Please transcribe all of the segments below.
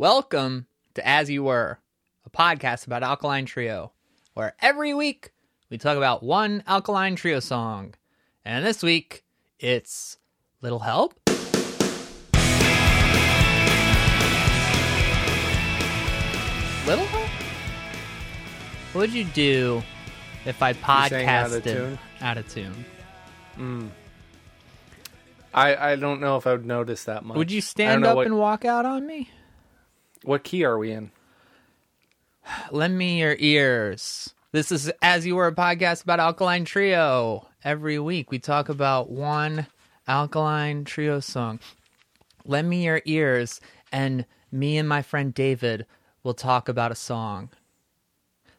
Welcome to As You Were, a podcast about Alkaline Trio, where every week we talk about one Alkaline Trio song. And this week, it's Little Help. Little Help? What would you do if I sang out of podcasted tune? out of tune? Hmm. I, I don't know if I would notice that much. Would you stand up what, and walk out on me? What key are we in? Lend me your ears. This is As You Were a podcast about Alkaline Trio. Every week we talk about one Alkaline Trio song. Lend me your ears, and me and my friend David will talk about a song.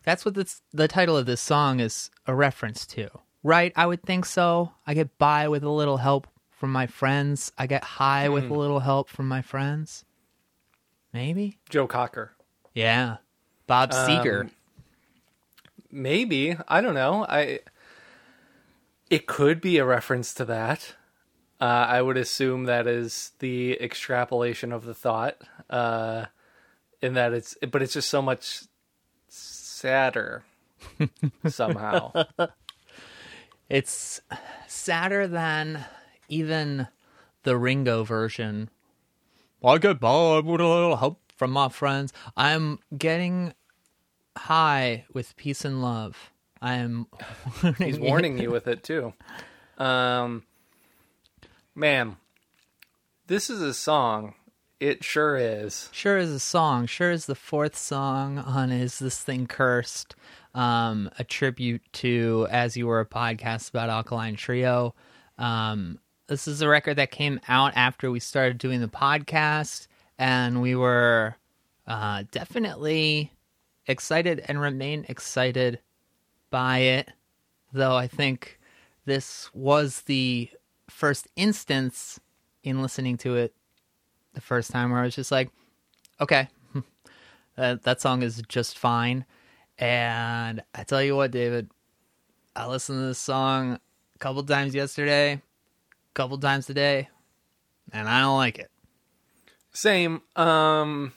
That's what this, the title of this song is a reference to. Right? I would think so. I get by with a little help from my friends. I get high with hmm. a little help from my friends. Maybe? Joe Cocker. Yeah. Bob Seger. Um, Maybe. I don't know. I it could be a reference to that. Uh, I would assume that is the extrapolation of the thought. Uh, in that it's but it's just so much sadder somehow. It's sadder than even the Ringo version. I get by with a little help from my friends. I'm getting high with peace and love. I am. He's warning you with it too. Um, man, this is a song. It sure is. Sure is a song. Sure is the fourth song on Is This Thing Cursed? Um, a tribute to As You Were a podcast about Alkaline Trio. Um, this is a record that came out after we started doing the podcast, and we were uh, definitely excited and remain excited by it. Though I think this was the first instance in listening to it the first time where I was just like, okay, that that song is just fine. And I tell you what, David, I listened to this song a couple times yesterday, couple times today, and I don't like it. Same. Um,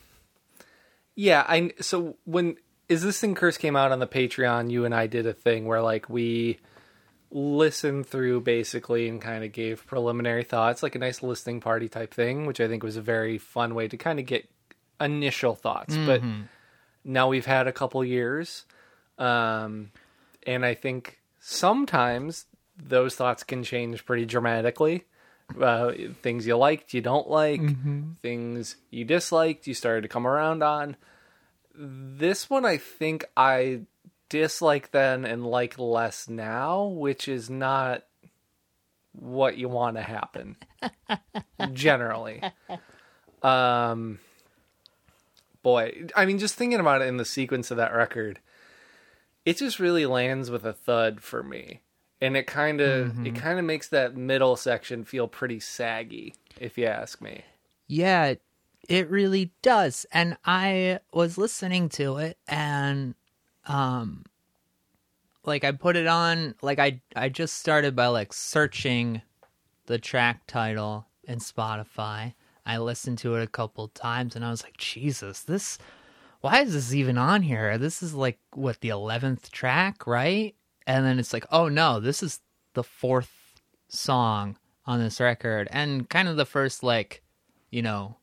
yeah. I so when is this thing curse came out on the Patreon? You and I did a thing where like we listened through basically and kind of gave preliminary thoughts, like a nice listening party type thing, which I think was a very fun way to kind of get initial thoughts. But now we've had a couple years, um, and I think sometimes those thoughts can change pretty dramatically. Uh, things you liked, you don't like. Things you disliked, you started to come around on. This one, I think I dislike then and like less now, which is not what you want to happen generally. Um, boy, I mean, just thinking about it in the sequence of that record, it just really lands with a thud for me, and it kind of it kind of makes that middle section feel pretty saggy, if you ask me. Yeah, it, it really does. And I was listening to it and um like I put it on like I I just started by like searching the track title in Spotify. I listened to it a couple times and I was like, Jesus, this why is this even on here? This is like what the 11th track, right? And then it's like, oh no, this is the fourth song on this record and kind of the first like, you know,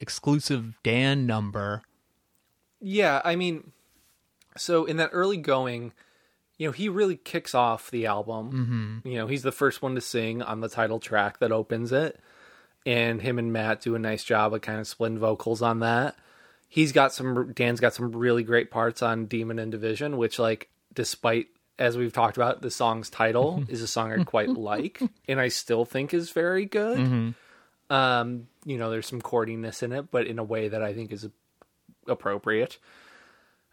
exclusive Dan number. Yeah, I mean, so in that early going, you know, he really kicks off the album. Mm-hmm. You know, he's the first one to sing on the title track that opens it, and him and Matt do a nice job of kind of splitting vocals on that. He's got some. Dan's got some really great parts on Demon and Division, which, like, despite as we've talked about, the song's title is a song I quite like, and I still think is very good. Um, you know, there's some chordiness in it, but in a way that I think is appropriate.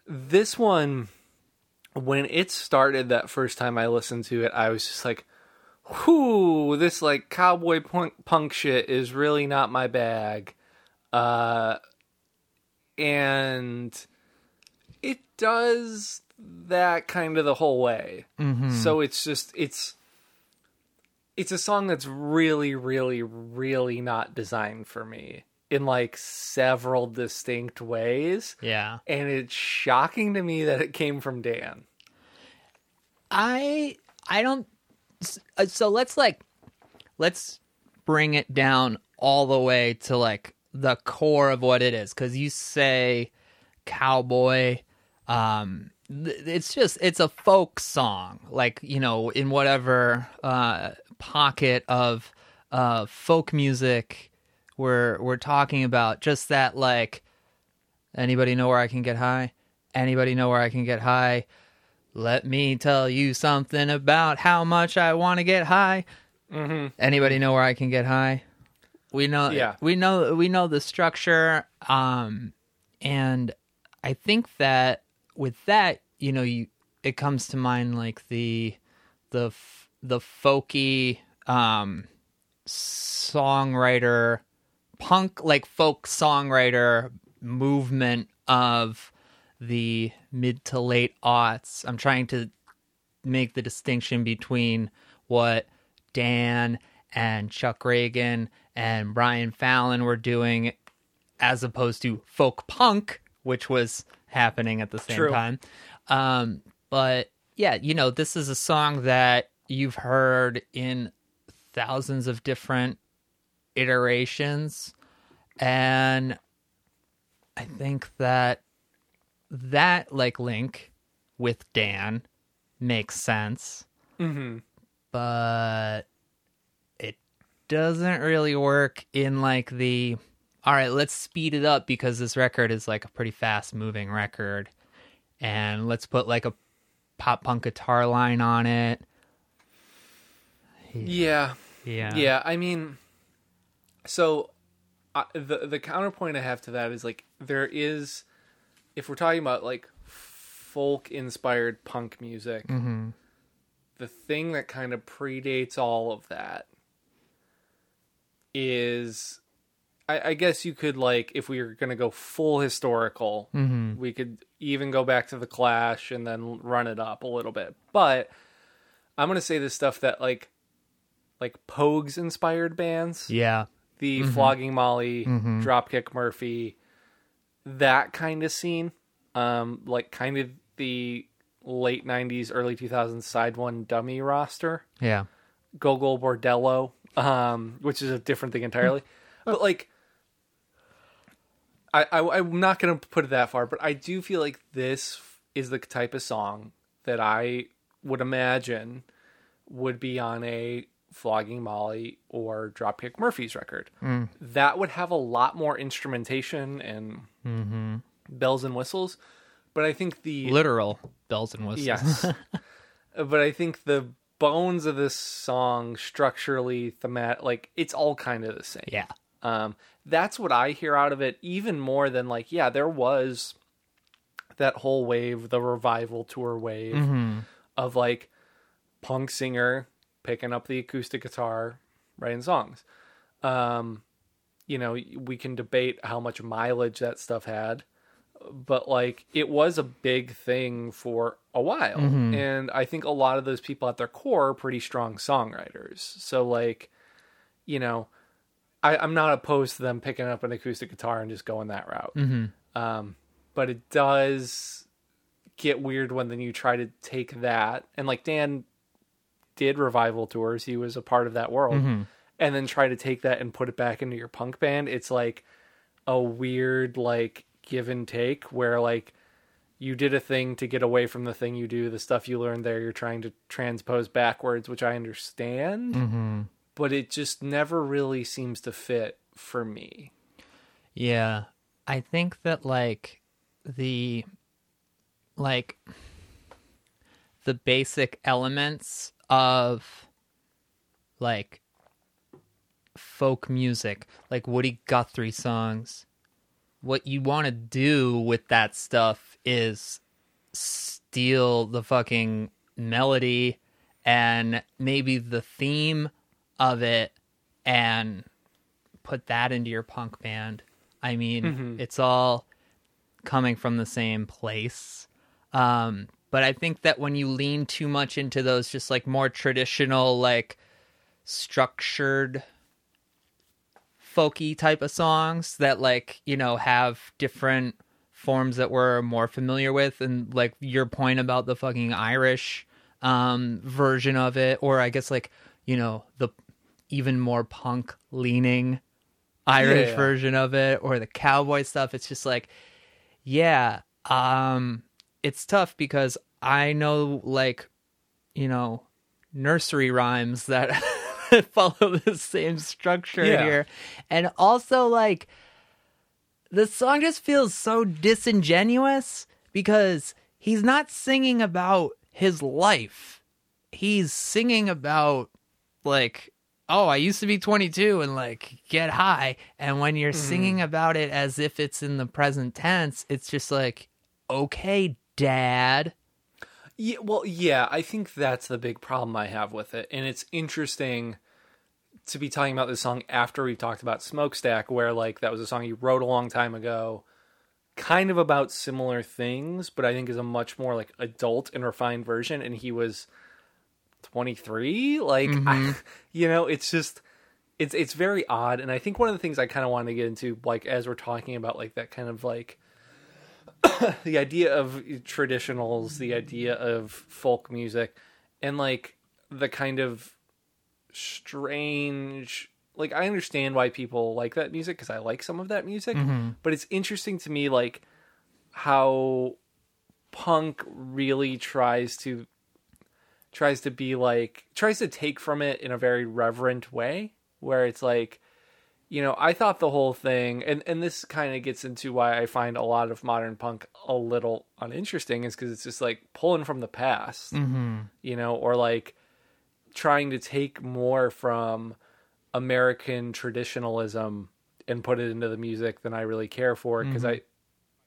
This one, when it started that first time I listened to it, I was just like, whoo, this like cowboy punk, punk shit is really not my bag. Uh, and it does that kind of the whole way. So it's just, it's, it's a song that's really, really, really not designed for me. in like several distinct ways. Yeah. And it's shocking to me that it came from Dan. I I don't uh, so let's like let's bring it down all the way to like the core of what it is cuz you say cowboy um it's just it's a folk song like you know in whatever uh pocket of uh folk music we're we're talking about just that like anybody know where I can get high anybody know where I can get high let me tell you something about how much I want to get high. Mm-hmm. Anybody know where I can get high? We know. Yeah. We know. We know the structure. Um, and I think that with that, you know, you it comes to mind like the the the folky um songwriter punk like folk songwriter movement of the mid to late aughts. I'm trying to make the distinction between what Dan and Chuck Ragan and Brian Fallon were doing as opposed to folk punk, which was happening at the same True. time. Um, but yeah, you know, this is a song that you've heard in thousands of different iterations. And I think that that like link with Dan makes sense, Mm-hmm. but it doesn't really work in like the all right, let's speed it up because this record is like a pretty fast moving record and let's put like a pop punk guitar line on it. Yeah. Yeah. Yeah, I mean, so uh, the the counterpoint I have to that is like there is, if we're talking about like folk inspired punk music, hmm the thing that kind of predates all of that is, I, I guess you could like if we were gonna go full historical, hmm we could even go back to the Clash and then run it up a little bit. But I'm gonna say this stuff that like like Pogues inspired bands, Yeah. the Flogging Molly, Dropkick Murphy, that kind of scene, um, like kind of the late '90s, early 2000s SideOneDummy roster. Yeah. Gogol Bordello, um, which is a different thing entirely. but like, I, I I'm not gonna put it that far, but I do feel like this is the type of song that I would imagine would be on a Flogging Molly or Dropkick Murphys record. Mm. That would have a lot more instrumentation and mm-hmm. bells and whistles. But I think the Literal bells and whistles. Yes. but I think the bones of this song structurally thematic like it's all kind of the same. yeah. Um that's what I hear out of it even more than like yeah, there was that whole wave, the revival tour wave Mm-hmm. of like punk singer picking up the acoustic guitar, writing songs. Um you know, we can debate how much mileage that stuff had but like it was a big thing for a while and i think a lot of those people at their core are pretty strong songwriters so like you know I, i'm not opposed to them picking up an acoustic guitar and just going that route. Um, but it does get weird when then you try to take that and like dan did revival tours. He was a part of that world. And then try to take that and put it back into your punk band. It's like a weird like give and take where like you did a thing to get away from the thing you do the stuff you learned there you're trying to transpose backwards which i understand. Mm-hmm. But it just never really seems to fit for me Yeah. I think that like the like the basic elements of like folk music, like Woody Guthrie songs, what you want to do with that stuff is steal the fucking melody and maybe the theme of it and put that into your punk band. I mean, it's all coming from the same place. Um, but I think that when you lean too much into those just like more traditional, like structured folky type of songs that like you know have different forms that we're more familiar with and like your point about the fucking irish um version of it or i guess like you know the even more punk leaning irish Yeah. version of it or the cowboy stuff it's just like yeah um it's tough because i know like you know nursery rhymes that follow the same structure Yeah. here and also like the song just feels so disingenuous because he's not singing about his life he's singing about like oh i used to be 22 and like get high. And when you're mm-hmm. singing about it as if it's in the present tense it's just like okay dad. Yeah, well, yeah, I think that's the big problem I have with it, and it's interesting to be talking about this song after we've talked about Smokestack, where like that was a song he wrote a long time ago, kind of about similar things, but I think is a much more like adult and refined version, and he was twenty three. Like, I, mm-hmm. you know, it's just it's it's very odd, and I think one of the things I kind of wanted to get into, like as we're talking about like that kind of like the idea of traditionals, the idea of folk music, and like the kind of strange. Like I understand why people like that music because I like some of that music, mm-hmm. but it's interesting to me like how punk really tries to tries to be like tries to take from it in a very reverent way where it's like you know i thought the whole thing and and this kind of gets into why i find a lot of modern punk a little uninteresting is because it's just like pulling from the past mm-hmm. you know or like trying to take more from american traditionalism and put it into the music than i really care for because mm-hmm. i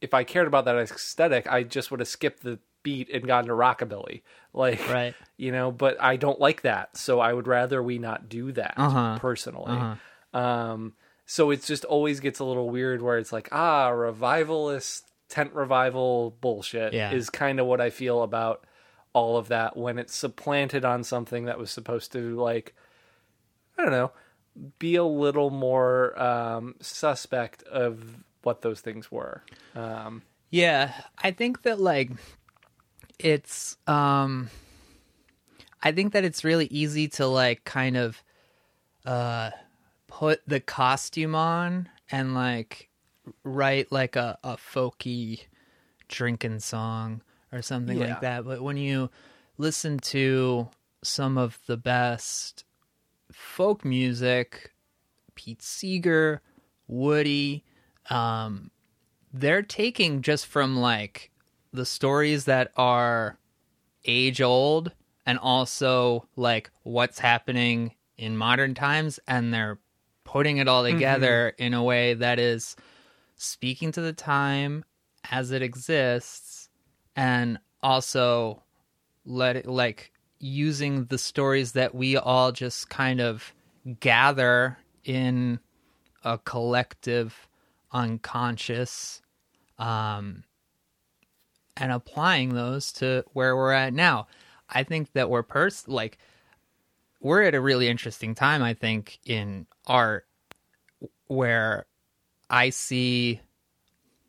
if i cared about that aesthetic i just would have skipped the beat and gotten to rockabilly like Right. you know but i don't like that so i would rather we not do that Uh-huh. personally um so it just always gets a little weird where it's like ah revivalist tent revival bullshit Yeah. is kind of what i feel about all of that when it's supplanted on something that was supposed to like i don't know be a little more um suspect of what those things were um Yeah, I think that like it's um I think that it's really easy to like kind of uh put the costume on and like write like a, a folky drinking song or something Yeah. like that. But when you listen to some of the best folk music, Pete Seeger, Woody, um, they're taking just from like the stories that are age old and also like what's happening in modern times and they're putting it all together in a way that is speaking to the time as it exists and also let it like using the stories that we all just kind of gather in a collective unconscious um and applying those to where we're at now. I think that we're pers like we're at a really interesting time i think in art where i see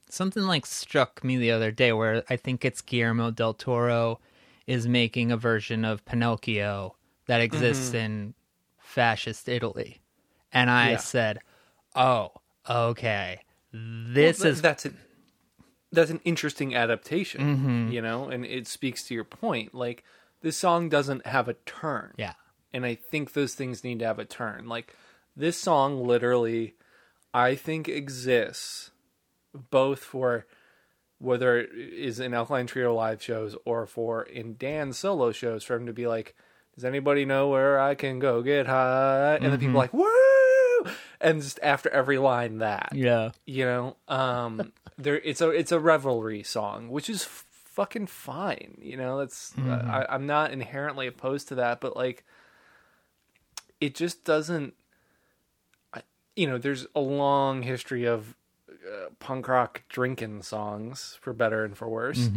something like struck me the other day where i think it's guillermo del toro is making a version of pinocchio that exists mm-hmm. in fascist italy. And i Yeah. said oh okay. This Well, is that's an that's an interesting adaptation, Mm-hmm. you know, and it speaks to your point. Like this song doesn't have a turn, yeah and I think those things need to have a turn. Like this song, literally, I think exists both for whether it is in Alkaline Trio live shows or for in Dan's solo shows for him to be like, "Does anybody know where I can go get high?" And the people like, "Woo!" And just after every line, that yeah you know um there it's a it's a revelry song which is f- fucking fine you know that's I, i'm not inherently opposed to that but like it just doesn't I, you know there's a long history of uh, punk rock drinking songs for better and for worse.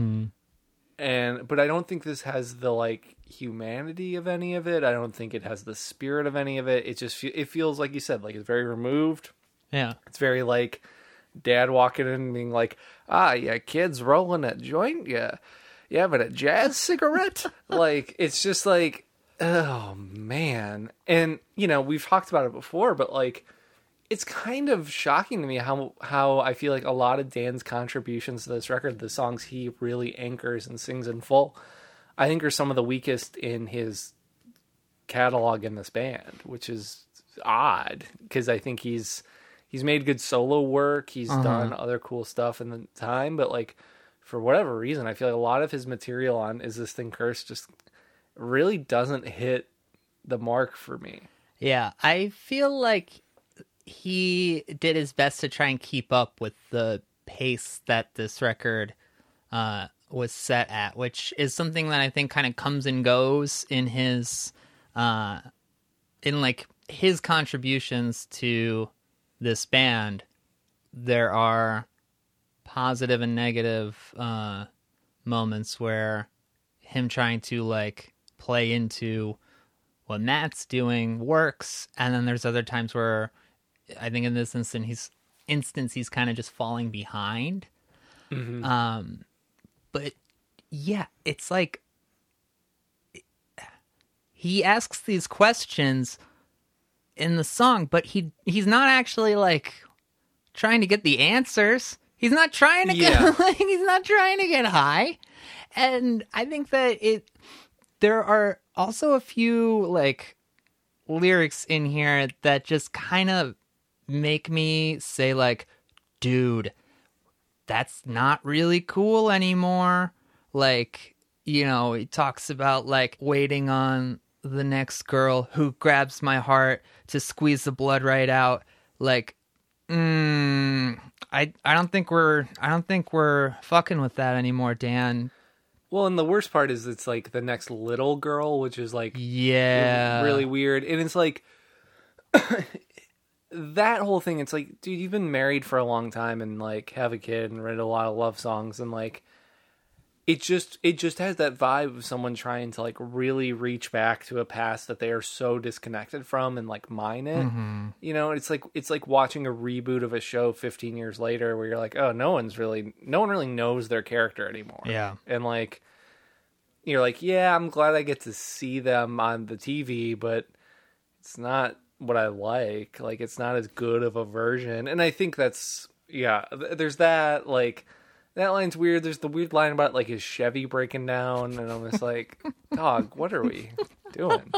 And but i don't think this has the like humanity of any of it. I don't think it has the spirit of any of it. It just it feels like you said like it's very removed. Yeah. It's very like dad walking in and being like, "Ah, yeah, kids rolling a joint, yeah, you having a jazz cigarette?" like it's just like, oh man, and you know we've talked about it before, but like it's kind of shocking to me how how I feel like a lot of Dan's contributions to this record, the songs he really anchors and sings in full, I think are some of the weakest in his catalog in this band, which is odd because I think he's he's made good solo work, he's done other cool stuff in the time, but like for whatever reason, I feel like a lot of his material on Is This Thing Cursed just really doesn't hit the mark for me. Yeah, I feel like he did his best to try and keep up with the pace that this record uh, was set at, which is something that I think kind of comes and goes in his uh, in like his contributions to this band. There are positive and negative uh, moments where him trying to like play into what Matt's doing works, and then there's other times where I think in this instance he's instance he's kind of just falling behind. Um, but yeah, it's like he asks these questions in the song, but he he's not actually like trying to get the answers. He's not trying to Yeah. get like he's not trying to get high. And I think that it there are also a few like lyrics in here that just kind of make me say like dude that's not really cool anymore like you know he talks about like waiting on the next girl who grabs my heart to squeeze the blood right out like mm, i i don't think we're i don't think we're fucking with that anymore dan Well, and the worst part is it's like the next little girl, which is like yeah really weird. And it's like that whole thing. It's like, dude, you've been married for a long time and like have a kid and write a lot of love songs and like it just it just has that vibe of someone trying to like really reach back to a past that they are so disconnected from and like mine it. Mm-hmm. You know, it's like it's like watching a reboot of a show 15 years later where you're like, "Oh, no one's really no one really knows their character anymore." Yeah. And like you're like, "Yeah, I'm glad I get to see them on the TV, but it's not what I like. Like it's not as good of a version." And I think that's yeah, th- there's that like that line's weird. There's the weird line about like his Chevy breaking down, and I'm just like, dog, what are we doing?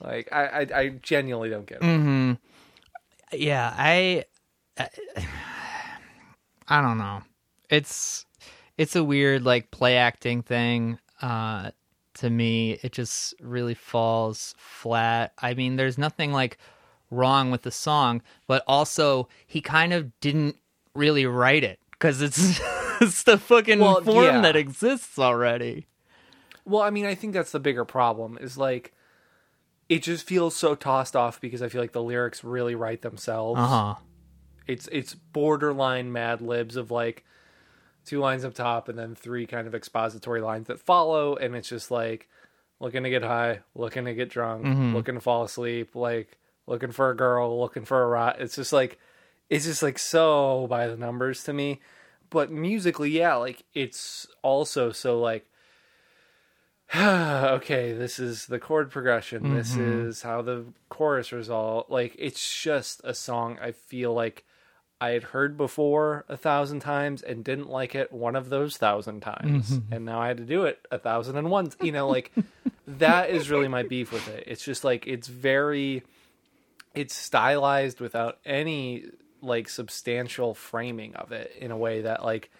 Like, I, I, I genuinely don't get it. yeah i I- i don't know it's it's a weird like play acting thing uh to me it just really falls flat i mean there's nothing like wrong with the song but also he kind of didn't really write it because it's it's the fucking Well, form yeah. that exists already Well, I mean, I think that's the bigger problem. Is like, it just feels so tossed off because I feel like the lyrics really write themselves. uh-huh it's it's borderline mad libs of like two lines up top and then three kind of expository lines that follow and it's just like looking to get high looking to get drunk looking to fall asleep like looking for a girl looking for a rot it's just like it's just like so by the numbers to me. But musically yeah like it's also so like okay this is the chord progression. This mm-hmm. is how the chorus resolve like it's just a song i feel like i had heard before a thousand times and didn't like it one of those thousand times. Mm-hmm. And now i had to do it a thousand and once you know like that is really my beef with it. It's just like it's very it's stylized without any like substantial framing of it in a way that like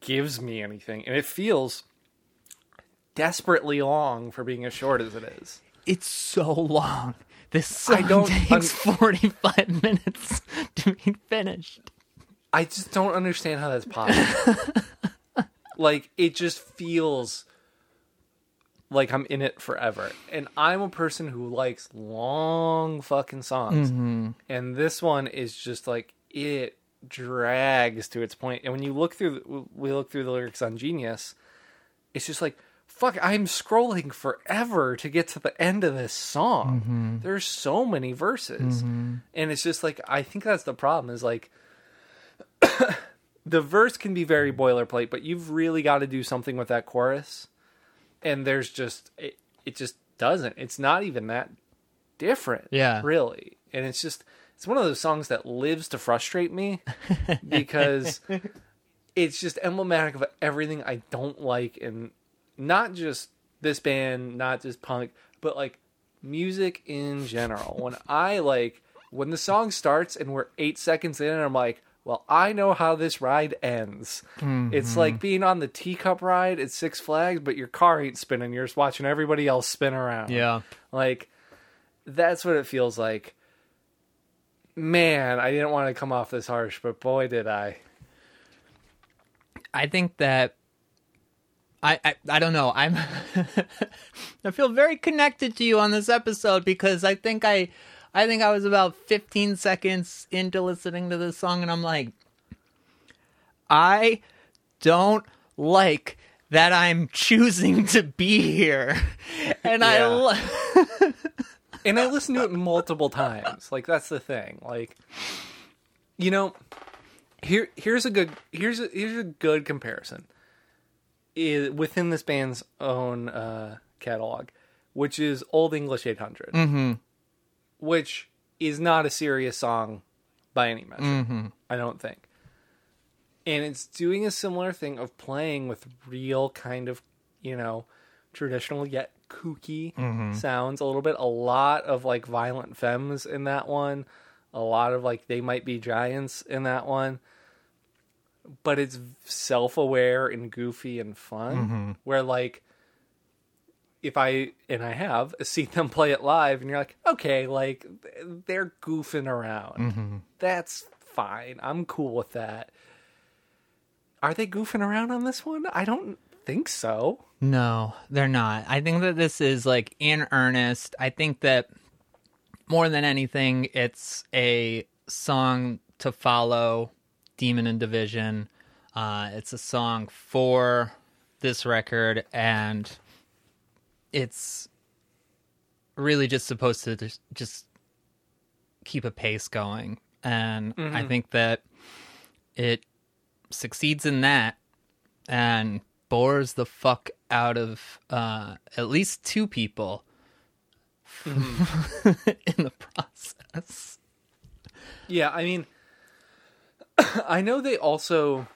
gives me anything. And it feels desperately long for being as short as it is. It's so long. This song I don't takes 45 minutes to be finished. I just don't understand how that's possible. like it just feels like I'm in it forever. And I'm a person who likes long fucking songs. Mm-hmm. And this one is just like it drags to its point. And when you look through the, we look through the lyrics on Genius, it's just like fuck, I'm scrolling forever to get to the end of this song. Mm-hmm. There's so many verses. Mm-hmm. And it's just like I think that's the problem is like the verse can be very boilerplate, but you've really got to do something with that chorus. And there's just it, it just doesn't. It's not even that different. Yeah. Really. And it's just it's one of those songs that lives to frustrate me because it's just emblematic of everything I don't like and not just this band, not just punk, but like music in general. when I like when the song starts and we're 8 seconds in and I'm like, well, I know how this ride ends. It's mm-hmm. like being on the teacup ride at Six Flags, but your car ain't spinning. You're just watching everybody else spin around. Yeah. Like that's what it feels like. Man, I didn't want to come off this harsh, but boy did I. I think that I, I I don't know. I'm I feel very connected to you on this episode because I think I I think I was about 15 seconds into listening to this song and I'm like I don't like that I'm choosing to be here. And I lo- and I listened to it multiple times. Like that's the thing. Like you know, here here's a good here's a, here's a good comparison. Within this band's own uh, catalog, which is Olde English 800, which is not a serious song by any measure. Mm-hmm. I don't think. And it's doing a similar thing of playing with real kind of, you know, traditional yet kooky mm-hmm. sounds a little bit. A lot of like violent femmes in that one. A lot of like they might be giants in that one. But it's self aware and goofy and fun. Mm-hmm. Where like if I and I have seen them play it live, and you're like, okay, like they're goofing around. That's fine. I'm cool with that. Are they goofing around on this one? I don't think so. No, they're not. I think that this is like in earnest. I think that more than anything, it's a song to follow Demon and Division. Uh, it's a song for this record, and it's really just supposed to just, just keep a pace going. And I think that it succeeds in that and bores the fuck out of uh, at least two people in the process. Yeah, I mean, I know they also,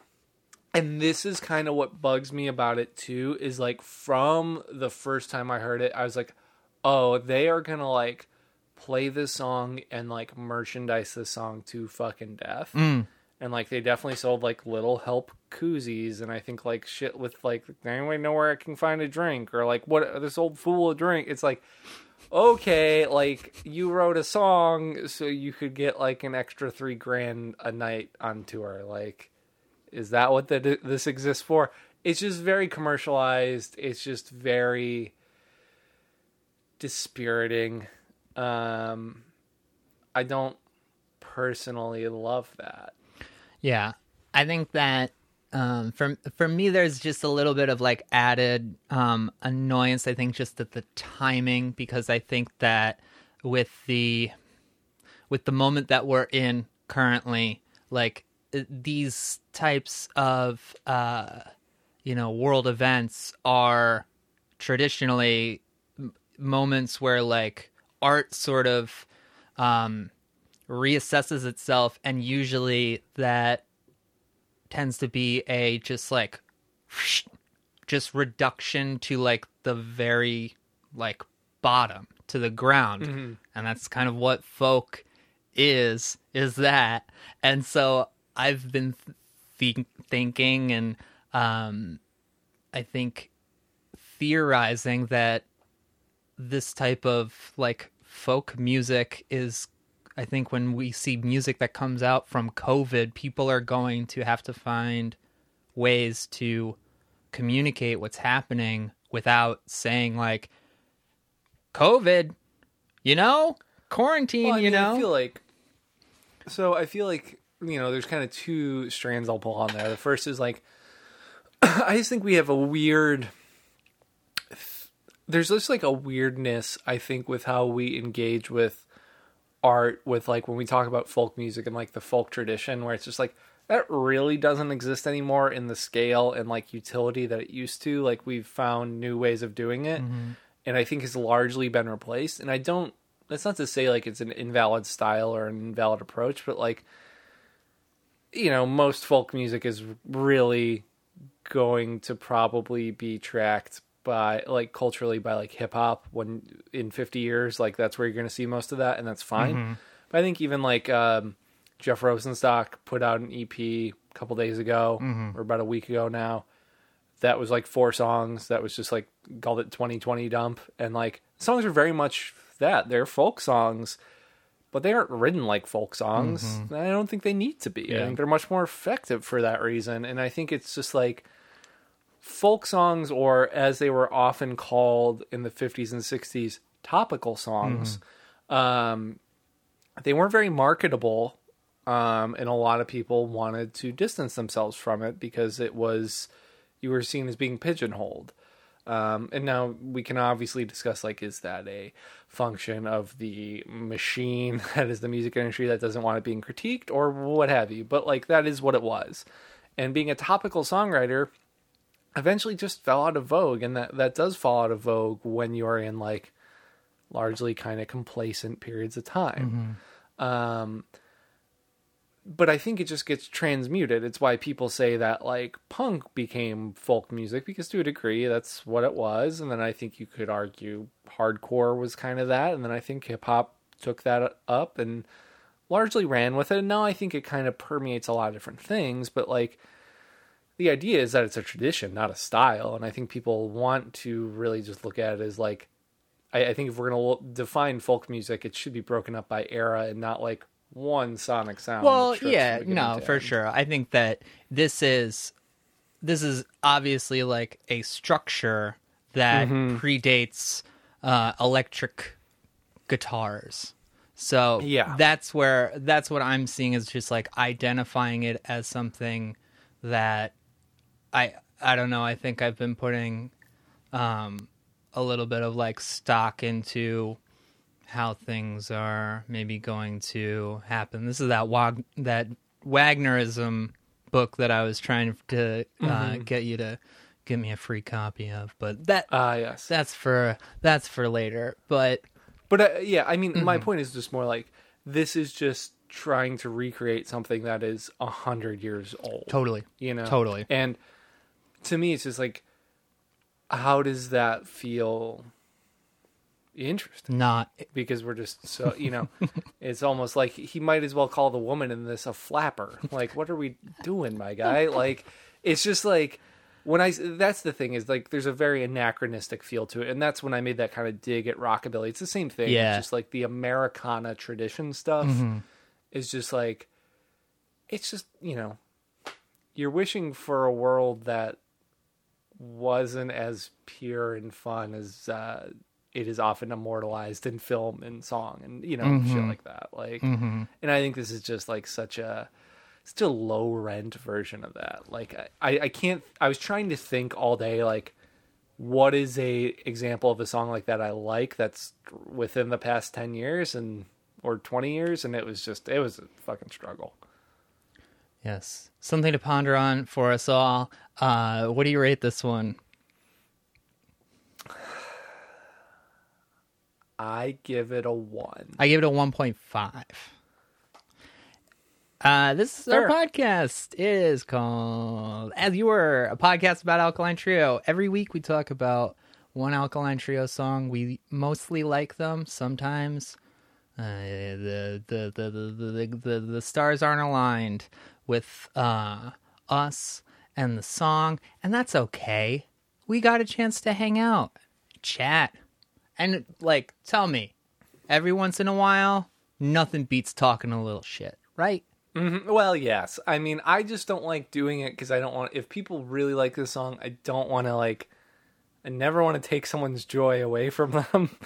and this is kind of what bugs me about it too, is like from the first time I heard it, I was like, oh, they are gonna like play this song and like merchandise this song to fucking death. Mm. And like they definitely sold like little help koozies, and I think like shit with like anybody know where I can find a drink or like what this old fool a drink. It's like okay, like you wrote a song so you could get like an extra three grand a night on tour. Like, is that what the, this exists for? It's just very commercialized. It's just very dispiriting. Um, I don't personally love that. Yeah, I think that um, for for me, there's just a little bit of like added um, annoyance. I think just at the timing because I think that with the with the moment that we're in currently, like these types of uh, you know world events are traditionally m- moments where like art sort of um, reassesses itself, and usually that tends to be a just like just reduction to like the very like bottom to the ground. And that's kind of what folk is is that. And so i've been th- thinking and um i think theorizing that this type of like folk music is I think when we see music that comes out from COVID, people are going to have to find ways to communicate what's happening without saying like COVID, you know, quarantine, Well, you mean, know. I feel like so. I feel like you know, there's kind of two strands I'll pull on there. The first is like, I just think we have a weird there's just like a weirdness I think with how we engage with art with like when we talk about folk music and like the folk tradition where it's just like that really doesn't exist anymore in the scale and like utility that it used to. Like we've found new ways of doing it mm-hmm. and I think it's largely been replaced. And I don't that's not to say like it's an invalid style or an invalid approach but like you know most folk music is really going to probably be tracked by like culturally by like hip hop when in 50 years like that's where you're going to see most of that and that's fine. But i think even like um, jeff rosenstock put out an ep a couple days ago or about a week ago now. That was like four songs that was just like called it 2020 dump and like songs are very much that. They're folk songs but they aren't written like folk songs. Mm-hmm. I don't think they need to be. I think they're much more effective for that reason. And I think it's just like folk songs, or as they were often called in the 50s and 60s, topical songs. Mm-hmm. Um, they weren't very marketable. Um, and a lot of people wanted to distance themselves from it because it was, you were seen as being pigeonholed. Um, and now we can obviously discuss like, is that a function of the machine that is the music industry that doesn't want it being critiqued or what have you? But like, that is what it was. And being a topical songwriter eventually just fell out of vogue. And that, that does fall out of vogue when you're in like largely kind of complacent periods of time. Um, but I think it just gets transmuted. It's why people say that like punk became folk music because to a degree that's what it was. And then I think you could argue hardcore was kind of that. And then I think hip hop took that up and largely ran with it. And now I think it kind of permeates a lot of different things. But like the idea is that it's a tradition, not a style. And I think people want to really just look at it as like, I, I think if we're going to define folk music, it should be broken up by era and not like one sonic sound. Well, yeah, no, for sure. I think that this is this is obviously like a structure that Mm-hmm. predates uh, electric guitars. So Yeah. that's where that's what I'm seeing is just like identifying it as something that I I don't know. I think I've been putting um, a little bit of like stock into how things are maybe going to happen. This is that Wag- that Wagnerism book that I was trying to uh, get you to give me a free copy of, but that Ah, yes. that's for that's for later. But But uh, yeah, I mean, Mm-hmm. my point is just more like this is just trying to recreate something that is a hundred years old. totally, You know, totally. And to me, it's just like, how does that feel? Interesting not because we're just so you know, it's almost like he might as well call the woman in this a flapper. Like, what are we doing, my guy? Like, it's just like when I that's the thing is like there's a very anachronistic feel to it, and that's when I made that kind of dig at rockabilly. It's the same thing. Yeah. It's just like the Americana tradition stuff is just like it's just you know you're wishing for a world that wasn't as pure and fun as uh, it is often immortalized in film and song and you know shit like that. Like and i think this is just like such a such a low rent version of that. Like I, I can't i was trying to think all day like what is a example of a song like that i like that's within the past 10 years and or 20 years and it was just it was a fucking struggle. Yes. Something to ponder on for us all. Uh, what do you rate this one? I give it a one I give it a 1.5. Uh, this is our podcast. It is called As You Were, a podcast about Alkaline Trio. Every week we talk about one Alkaline Trio song. We mostly like them. Sometimes uh, the, the, the, the, the, the, the stars aren't aligned with uh, us and the song, and that's okay. We got a chance to hang out, chat, and like tell me every once in a while, nothing beats talking a little shit, right? Mhm. Well, yes. I mean, I just don't like doing it because I don't want. If people really like this song, I don't want to like. I never want to take someone's joy away from them.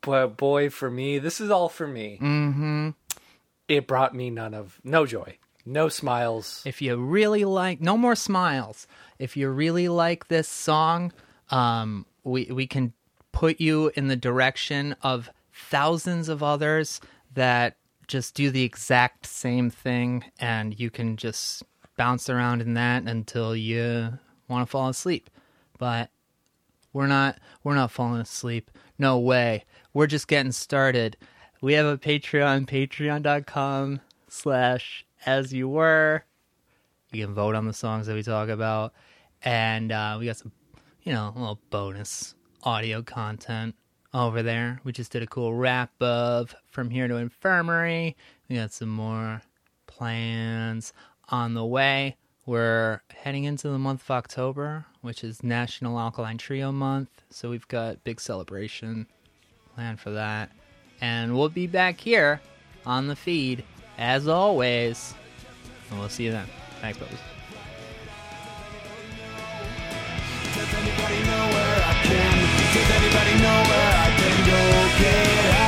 but boy, for me, this is all for me. Mm-hmm. It brought me none of no joy, no smiles. If you really like, no more smiles. If you really like this song, um, we we can put you in the direction of thousands of others that just do the exact same thing and you can just bounce around in that until you want to fall asleep. But we're not we're not falling asleep. No way. We're just getting started. We have a Patreon, patreon.com slash as you were. You can vote on the songs that we talk about. And uh, we got some, you know, a little bonus audio content over there. We just did a cool wrap of From Here to Infirmary. We got some more plans on the way. We're heading into the month of October, which is National Alkaline Trio Month. So we've got big celebration planned for that. And we'll be back here on the feed as always. And we'll see you then. Thanks, buddies. Everybody know where I can go get out.